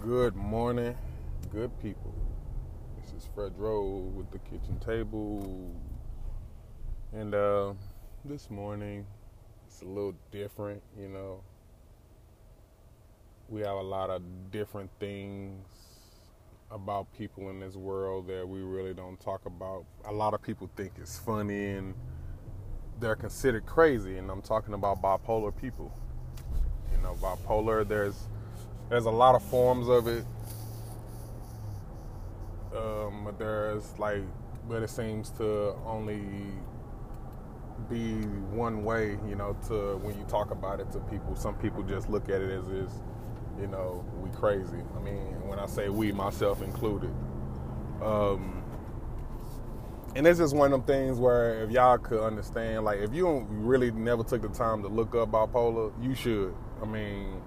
Good morning, good people. This is Fred Rowe with the kitchen table. And uh, this morning, it's a little different, you know. We have a lot of different things about people in this world that we really don't talk about. A lot of people think it's funny and they're considered crazy, and I'm talking about bipolar people. You know, bipolar, there's there's a lot of forms of it. Um, but there's like, but it seems to only be one way, you know, to when you talk about it to people. Some people just look at it as is, you know, we crazy. I mean, when I say we, myself included. Um, and it's just one of them things where if y'all could understand, like if you really never took the time to look up bipolar, you should. I mean,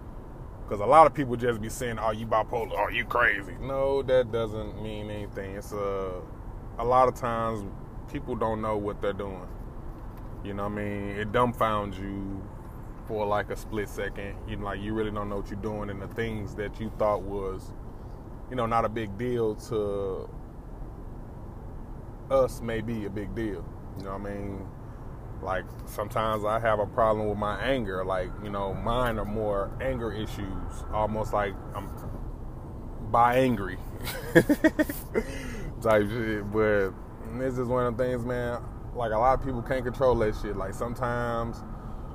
because a lot of people just be saying, "Oh, you bipolar? Oh, you crazy?" No, that doesn't mean anything. It's a a lot of times people don't know what they're doing. You know what I mean? It dumbfounds you for like a split second. You know, like you really don't know what you're doing, and the things that you thought was, you know, not a big deal to us may be a big deal. You know what I mean? Like sometimes I have a problem with my anger. Like you know, mine are more anger issues, almost like I'm by angry type shit. But this is one of the things, man. Like a lot of people can't control that shit. Like sometimes,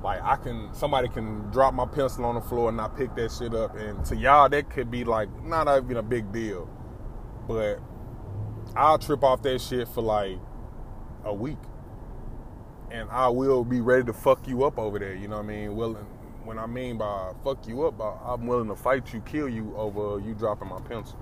like I can, somebody can drop my pencil on the floor and not pick that shit up, and to y'all that could be like not even a big deal, but I'll trip off that shit for like a week and I will be ready to fuck you up over there. You know what I mean? Willing. When I mean by fuck you up, I'm willing to fight you, kill you over you dropping my pencil.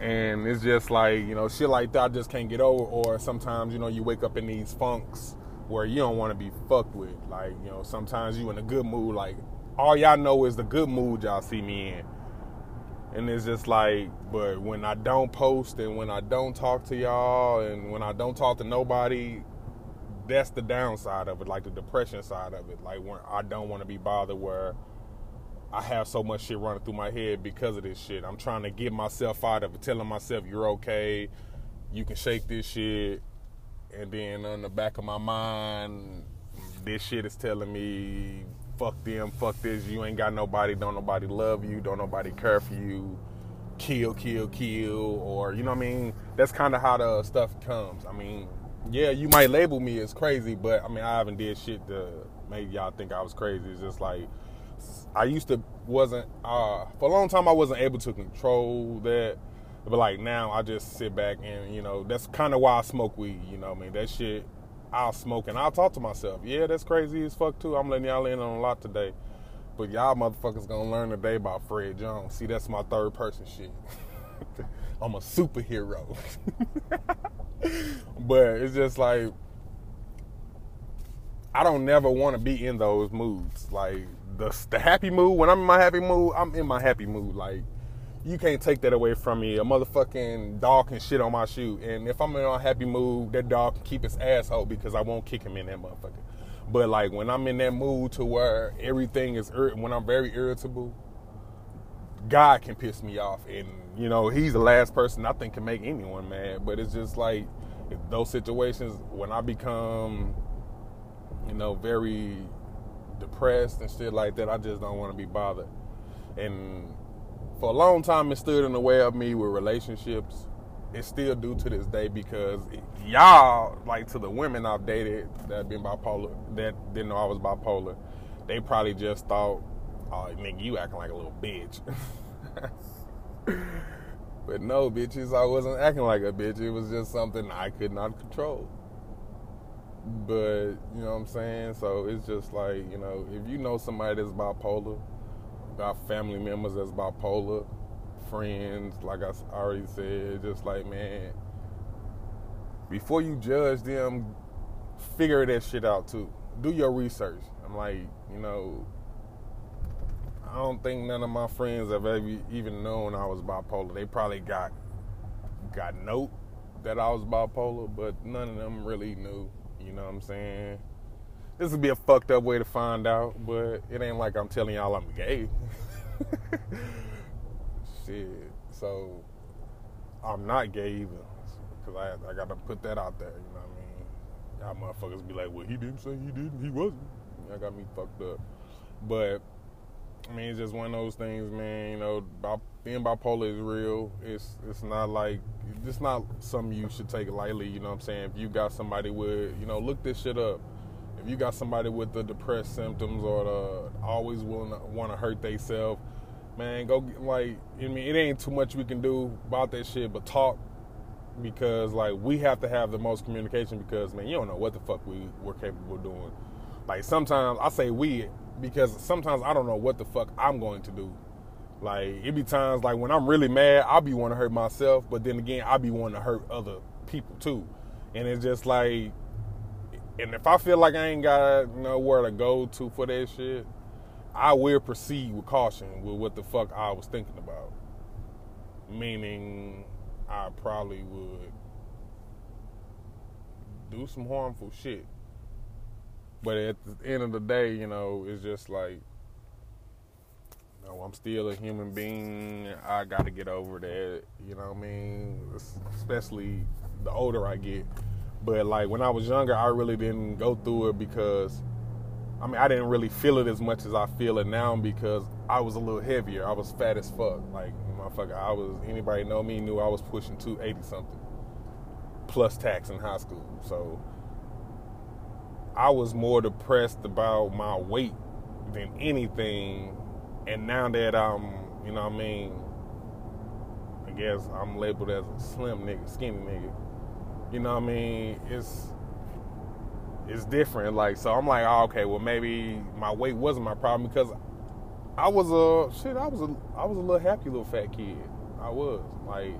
And it's just like you know, shit like that I just can't get over. Or sometimes you know, you wake up in these funks where you don't want to be fucked with. Like you know, sometimes you in a good mood. Like all y'all know is the good mood y'all see me in. And it's just like, but when I don't post and when I don't talk to y'all and when I don't talk to nobody, that's the downside of it, like the depression side of it. Like when I don't want to be bothered where I have so much shit running through my head because of this shit. I'm trying to get myself out of it, telling myself you're okay, you can shake this shit, and then on the back of my mind, this shit is telling me fuck them, fuck this, you ain't got nobody, don't nobody love you, don't nobody care for you, kill, kill, kill, or you know what I mean? That's kind of how the stuff comes. I mean, yeah, you might label me as crazy, but I mean, I haven't did shit to make y'all think I was crazy. It's just like I used to wasn't uh, for a long time. I wasn't able to control that, but like now, I just sit back and you know that's kind of why I smoke weed. You know, I mean that shit. I'll smoke and I'll talk to myself. Yeah, that's crazy as fuck too. I'm letting y'all in on a lot today, but y'all motherfuckers gonna learn today about Fred Jones. See, that's my third person shit. I'm a superhero. but it's just like I don't never want to be in those moods. Like the the happy mood, when I'm in my happy mood, I'm in my happy mood. Like you can't take that away from me. A motherfucking dog can shit on my shoe, and if I'm in a happy mood, that dog can keep his asshole because I won't kick him in that motherfucker. But like when I'm in that mood to where everything is when I'm very irritable, God can piss me off, and you know he's the last person I think can make anyone mad. But it's just like those situations when I become, you know, very depressed and shit like that. I just don't want to be bothered. And for a long time, it stood in the way of me with relationships. It still do to this day because y'all, like to the women I've dated that been bipolar, that didn't know I was bipolar, they probably just thought oh, nigga, you acting like a little bitch. but no, bitches, I wasn't acting like a bitch. It was just something I could not control. But, you know what I'm saying? So it's just like, you know, if you know somebody that's bipolar, got family members that's bipolar, friends, like I already said, just like, man, before you judge them, figure that shit out too. Do your research. I'm like, you know, I don't think none of my friends have ever even known I was bipolar. They probably got got note that I was bipolar, but none of them really knew. You know what I'm saying? This would be a fucked up way to find out, but it ain't like I'm telling y'all I'm gay. shit. So I'm not gay either, cause I I gotta put that out there. You know what I mean? Y'all motherfuckers be like, well, he didn't say he didn't. He wasn't. That got me fucked up. But I mean, it's just one of those things, man. You know, being bipolar is real. It's it's not like it's not something you should take lightly. You know what I'm saying? If you got somebody with, you know, look this shit up. If you got somebody with the depressed symptoms or the always willing to want to hurt themselves, man, go get, like. I mean, it ain't too much we can do about that shit, but talk because like we have to have the most communication because man, you don't know what the fuck we we're capable of doing. Like sometimes I say we because sometimes I don't know what the fuck I'm going to do. Like it be times like when I'm really mad, I'll be wanting to hurt myself, but then again, I'll be wanting to hurt other people too. And it's just like, and if I feel like I ain't got nowhere to go to for that shit, I will proceed with caution with what the fuck I was thinking about. Meaning, I probably would do some harmful shit but at the end of the day, you know, it's just like, you know, I'm still a human being. I got to get over that. You know what I mean? Especially the older I get. But like when I was younger, I really didn't go through it because, I mean, I didn't really feel it as much as I feel it now because I was a little heavier. I was fat as fuck. Like, motherfucker, I was, anybody know me knew I was pushing 280 something plus tax in high school. So, I was more depressed about my weight than anything. And now that I'm, you know what I mean, I guess I'm labeled as a slim nigga, skinny nigga. You know what I mean? It's it's different. Like so I'm like, oh, okay, well maybe my weight wasn't my problem because I was a shit, I was a I was a little happy little fat kid. I was. Like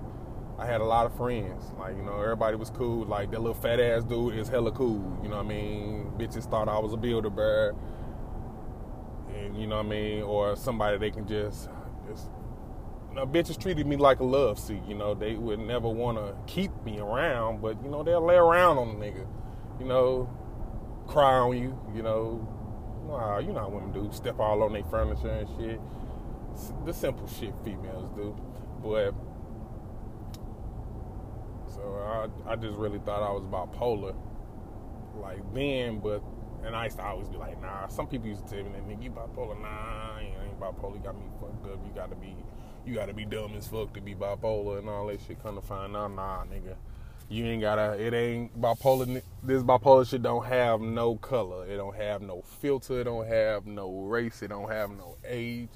I had a lot of friends. Like, you know, everybody was cool. Like, that little fat ass dude is hella cool. You know what I mean? Bitches thought I was a Build-A-Bear. And, you know what I mean? Or somebody they can just, just you know, bitches treated me like a love seat. You know, they would never want to keep me around, but, you know, they'll lay around on the nigga. You know, cry on you, you know. Wow, you know how women do. Step all on their furniture and shit. The simple shit females do. But I, I just really thought I was bipolar, like then. But and I used to always be like, nah. Some people used to tell me, that "Nigga, you bipolar? Nah, you ain't bipolar. You got me fucked up. You got to be, you got to be dumb as fuck to be bipolar and all that shit." Come to find out, nah, nigga. You ain't gotta. It ain't bipolar. This bipolar shit don't have no color. It don't have no filter. It don't have no race. It don't have no age,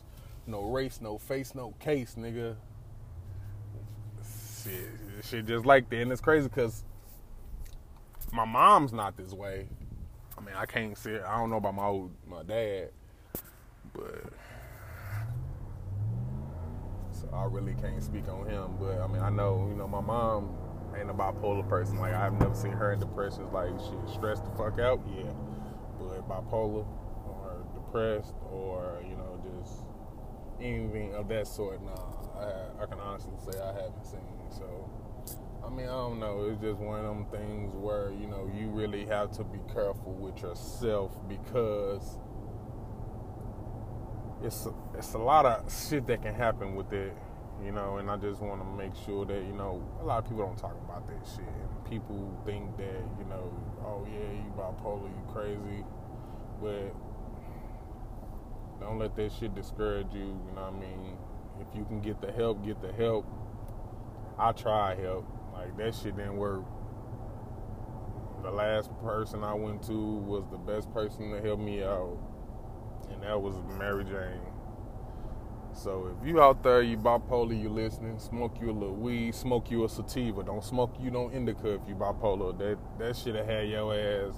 no race, no face, no case, nigga. Shit, shit just like that. And it's crazy because my mom's not this way. I mean, I can't say I don't know about my old my dad, but so I really can't speak on him. But I mean, I know you know my mom ain't a bipolar person. Like I've never seen her in depression. Like she stressed the fuck out, yeah. But bipolar or depressed or you know just anything of that sort, nah. I, I can honestly say I haven't seen. So I mean, I don't know. It's just one of them things where, you know, you really have to be careful with yourself because it's a, it's a lot of shit that can happen with it, you know, and I just want to make sure that, you know, a lot of people don't talk about that shit. And People think that, you know, oh yeah, you bipolar, you crazy, but don't let that shit discourage you, you know what I mean? If you can get the help, get the help. I try help like that shit didn't work. The last person I went to was the best person to help me out, and that was Mary Jane. So if you out there, you bipolar, you listening, smoke you a little weed, smoke you a sativa. Don't smoke you no indica if you bipolar. That that should have had your ass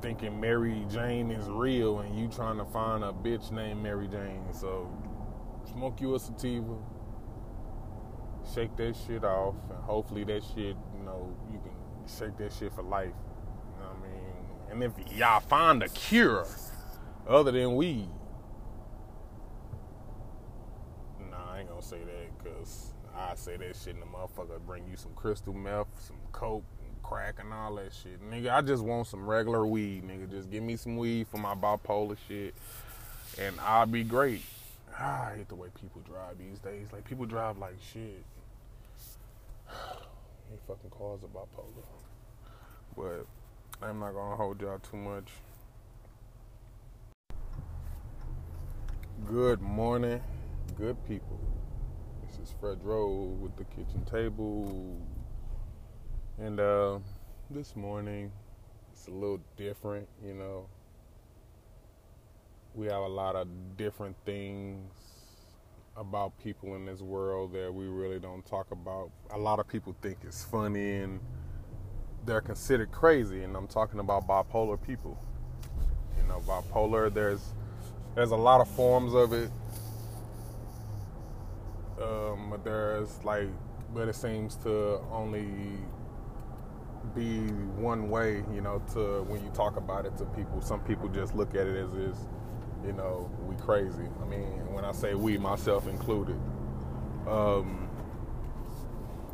thinking Mary Jane is real and you trying to find a bitch named Mary Jane. So smoke you a sativa, shake that shit off, and hopefully that shit, you know, you can shake that shit for life. You know what I mean? And if y'all find a cure other than weed, nah, I ain't gonna say that because I say that shit and the motherfucker bring you some crystal meth, some coke, and crack, and all that shit. Nigga, I just want some regular weed, nigga. Just give me some weed for my bipolar shit, and I'll be great. ah, I hate the way people drive these days. Like people drive like shit. They fucking cars are bipolar. But I'm not gonna hold y'all too much. Good morning, good people. This is Fred Rowe with the kitchen table. And uh, this morning, it's a little different, you know. We have a lot of different things about people in this world that we really don't talk about. A lot of people think it's funny and they're considered crazy, and I'm talking about bipolar people. You know, bipolar. There's there's a lot of forms of it. Um, but there's like, but it seems to only be one way. You know, to when you talk about it to people, some people just look at it as is you know, we crazy. I mean, when I say we, myself included. Um,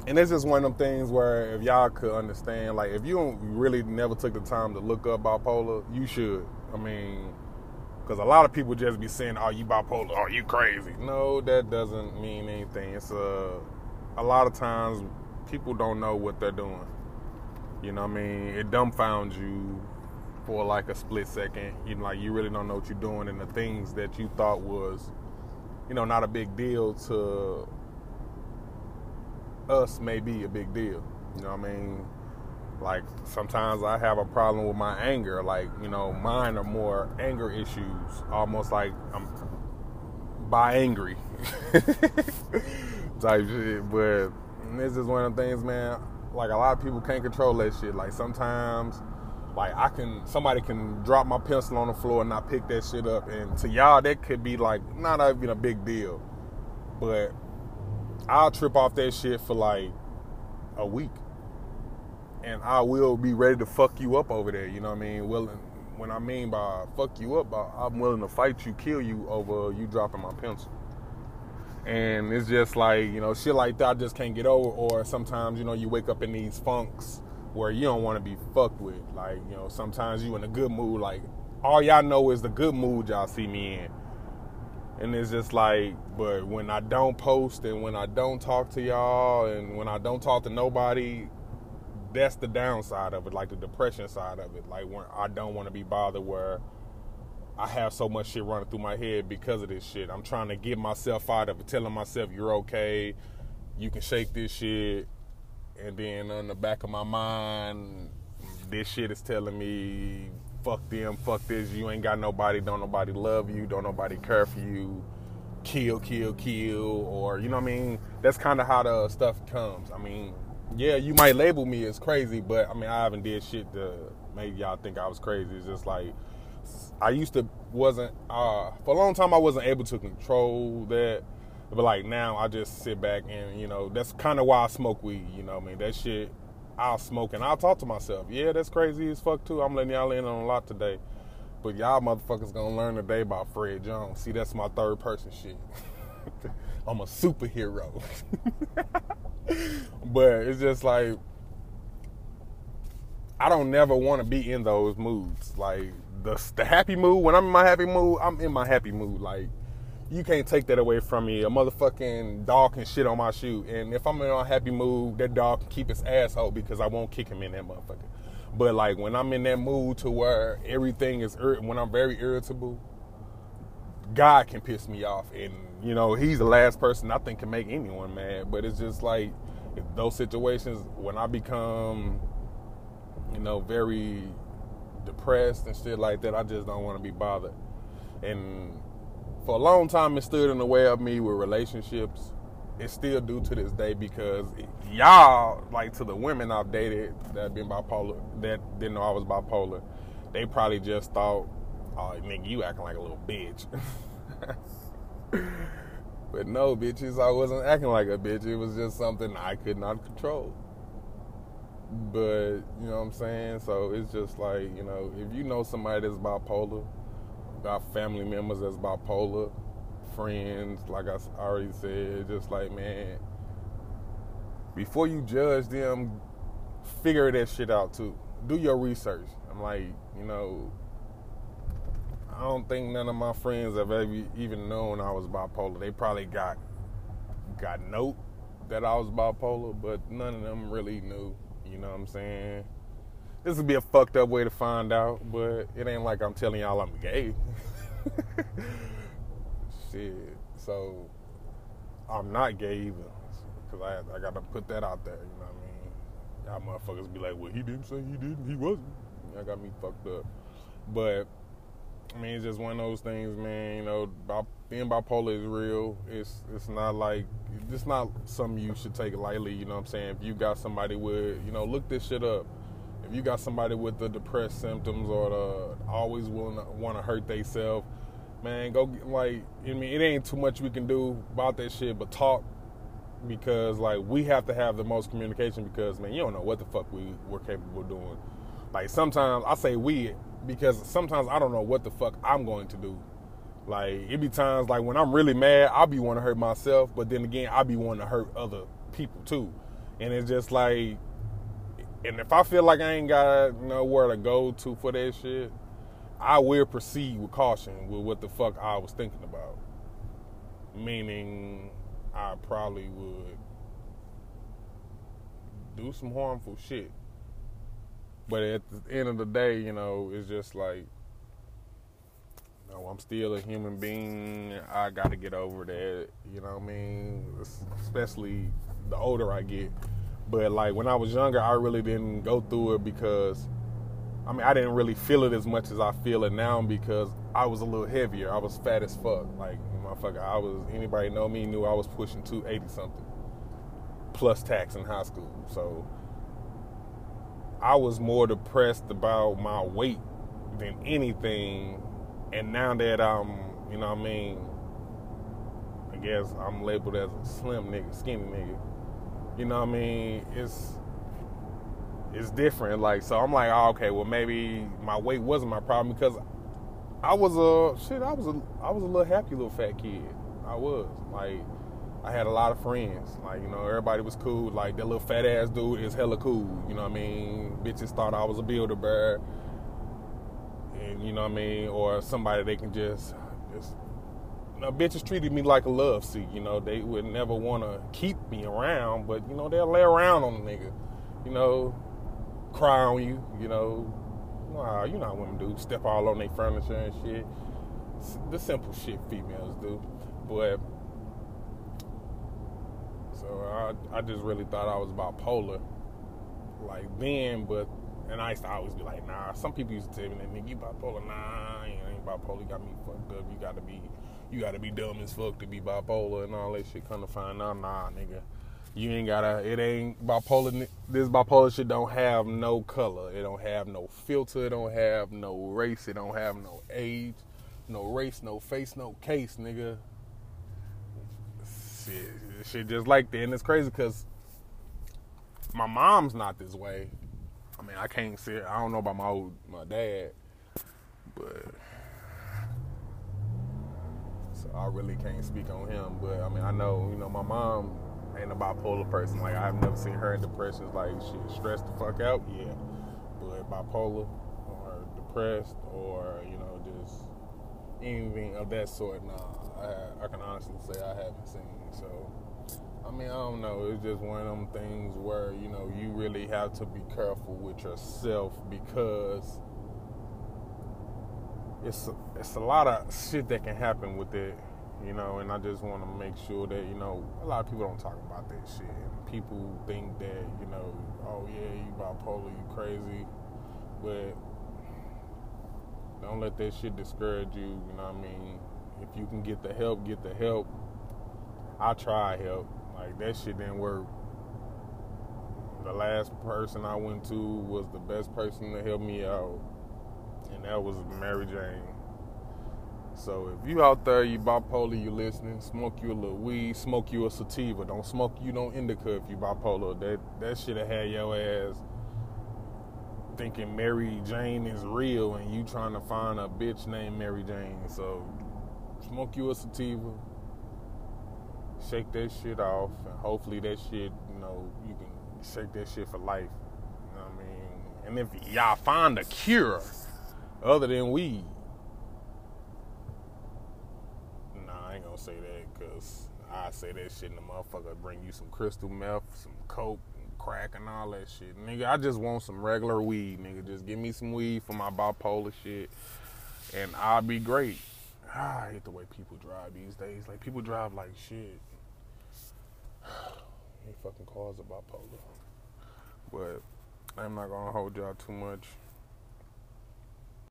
and it's just one of them things where if y'all could understand, like if you really never took the time to look up bipolar, you should. I mean, because a lot of people just be saying, "Oh, you bipolar? Oh, you crazy?" No, that doesn't mean anything. It's a a lot of times people don't know what they're doing. You know what I mean? It dumbfounds you for like a split second. You know, like you really don't know what you're doing, and the things that you thought was, you know, not a big deal to us may be a big deal. You know what I mean? Like sometimes I have a problem with my anger. Like you know, mine are more anger issues, almost like I'm by angry type shit. But this is one of the things, man. Like a lot of people can't control that shit. Like sometimes like I can somebody can drop my pencil on the floor and not pick that shit up and to y'all that could be like not even a big deal. But I'll trip off that shit for like a week. And I will be ready to fuck you up over there, you know what I mean? Willing when I mean by fuck you up, I'm willing to fight you, kill you over you dropping my pencil. And it's just like, you know, shit like that I just can't get over. Or sometimes, you know, you wake up in these funks where you don't want to be fucked with. Like, you know, sometimes you in a good mood. Like, all y'all know is the good mood y'all see me in. And it's just like, but when I don't post and when I don't talk to y'all and when I don't talk to nobody, that's the downside of it, like the depression side of it. Like when I don't want to be bothered where I have so much shit running through my head because of this shit. I'm trying to get myself out of it, telling myself you're okay, you can shake this shit, and then on the back of my mind, this shit is telling me, fuck them, fuck this, you ain't got nobody, don't nobody love you, don't nobody care for you, kill, kill, kill, or you know what I mean? That's kind of how the stuff comes. I mean, yeah, you might label me as crazy, but I mean, I haven't did shit to make y'all think I was crazy. It's just like I used to wasn't uh, for a long time I wasn't able to control that but like now, I just sit back and you know that's kind of why I smoke weed. You know, I mean that shit. I'll smoke and I'll talk to myself. Yeah, that's crazy as fuck too. I'm letting y'all in on a lot today. But y'all motherfuckers gonna learn today about Fred Jones. See, that's my third person shit. I'm a superhero. but it's just like I don't never want to be in those moods. Like the the happy mood. When I'm in my happy mood, I'm in my happy mood. Like you can't take that away from me. A motherfucking dog can shit on my shoe, and if I'm in a happy mood, that dog can keep his asshole because I won't kick him in that motherfucker. But like when I'm in that mood to where everything is ir- when I'm very irritable, God can piss me off, and you know He's the last person I think can make anyone mad. But it's just like those situations when I become, you know, very depressed and shit like that. I just don't want to be bothered, and for a long time it stood in the way of me with relationships. It still do to this day because y'all, like to the women I've dated that been bipolar, that didn't know I was bipolar, they probably just thought, "Oh, nigga, you acting like a little bitch." but no, bitches, I wasn't acting like a bitch. It was just something I could not control. But you know what I'm saying? So it's just like you know, if you know somebody that's bipolar got family members that's bipolar, friends, like I already said, just like, man, before you judge them, figure that shit out too. Do your research. I'm like, you know, I don't think none of my friends have ever even known I was bipolar. They probably got got note that I was bipolar, but none of them really knew. You know what I'm saying? This would be a fucked up way to find out, but it ain't like I'm telling y'all I'm gay. Shit. So I'm not gay either, because I I gotta put that out there. You know what I mean? Y'all motherfuckers be like, well, he didn't say he didn't. He wasn't. That got me fucked up. But I mean, it's just one of those things, man. You know, being bipolar is real. It's it's not like it's not something you should take lightly. You know what I'm saying? If you got somebody with, you know, look this shit up. If you got somebody with the depressed symptoms or the always willing to want to hurt themselves, man, go get, like. I mean, it ain't too much we can do about that shit, but talk because like we have to have the most communication because man, you don't know what the fuck we we're capable of doing. Like sometimes I say we because sometimes I don't know what the fuck I'm going to do. Like it be times like when I'm really mad, I'll be wanting to hurt myself, but then again, I'll be wanting to hurt other people too. And it's just like, and if I feel like I ain't got nowhere to go to for that shit, I will proceed with caution with what the fuck I was thinking about. Meaning, I probably would do some harmful shit but at the end of the day, you know, it's just like, you know, I'm still a human being. I got to get over that. You know what I mean? Especially the older I get. But like when I was younger, I really didn't go through it because, I mean, I didn't really feel it as much as I feel it now because I was a little heavier. I was fat as fuck. Like, motherfucker, I was, anybody know me knew I was pushing 280 something plus tax in high school. So, I was more depressed about my weight than anything. And now that I'm, you know what I mean, I guess I'm labeled as a slim nigga, skinny nigga. You know what I mean? It's it's different. Like so I'm like, oh, okay, well maybe my weight wasn't my problem because I was a shit, I was a I was a little happy little fat kid. I was. Like I had a lot of friends. Like, you know, everybody was cool. Like, that little fat ass dude is hella cool. You know what I mean? Bitches thought I was a Build-A-Bear. And, you know what I mean? Or somebody they can just, just, know, bitches treated me like a love seat. You know, they would never want to keep me around, but, you know, they'll lay around on the nigga. You know, cry on you, you know. Wow, you know how women do. Step all on their furniture and shit. the simple shit females do. But, so I, I just really thought I was bipolar, like then. But and I used to always be like, nah. Some people used to tell me, that "Nigga, you bipolar? Nah, you ain't bipolar. You got me fucked up. You got to be, you got to be dumb as fuck to be bipolar and all that shit." Come to find out, nah, nigga. You ain't gotta. It ain't bipolar. This bipolar shit don't have no color. It don't have no filter. It don't have no race. It don't have no age, no race, no face, no case, nigga. Shit, shit just like that. And it's crazy because my mom's not this way. I mean, I can't say I don't know about my old my dad, but I really can't speak on him. But I mean, I know you know my mom ain't a bipolar person. Like I've never seen her in depressions. Like she stressed the fuck out, yeah. But bipolar or depressed or you know just anything of that sort, nah. I, I can honestly say I haven't seen. So I mean, I don't know. It's just one of them things where, you know, you really have to be careful with yourself because it's it's a lot of shit that can happen with it, you know, and I just want to make sure that, you know, a lot of people don't talk about that shit. And People think that, you know, oh yeah, you bipolar, you crazy, but don't let that shit discourage you, you know what I mean? If you can get the help, get the help. I try help like that shit didn't work. The last person I went to was the best person to help me out, and that was Mary Jane. So if you out there, you bipolar, you listening, smoke you a little weed, smoke you a sativa. Don't smoke you no indica if you bipolar. That that should have had your ass thinking Mary Jane is real and you trying to find a bitch named Mary Jane. So smoke you a sativa, shake that shit off, and hopefully that shit, you know, you can shake that shit for life. You know what I mean? And if y'all find a cure other than weed, Nah, I ain't gonna say that because I say that shit and the motherfucker bring you some crystal meth, some coke, and crack, and all that shit. Nigga, I just want some regular weed, nigga. Just give me some weed for my bipolar shit, and I'll be great. Ah, I hate the way people drive these days. Like people drive like shit. They fucking cars are bipolar. But I'm not gonna hold y'all too much.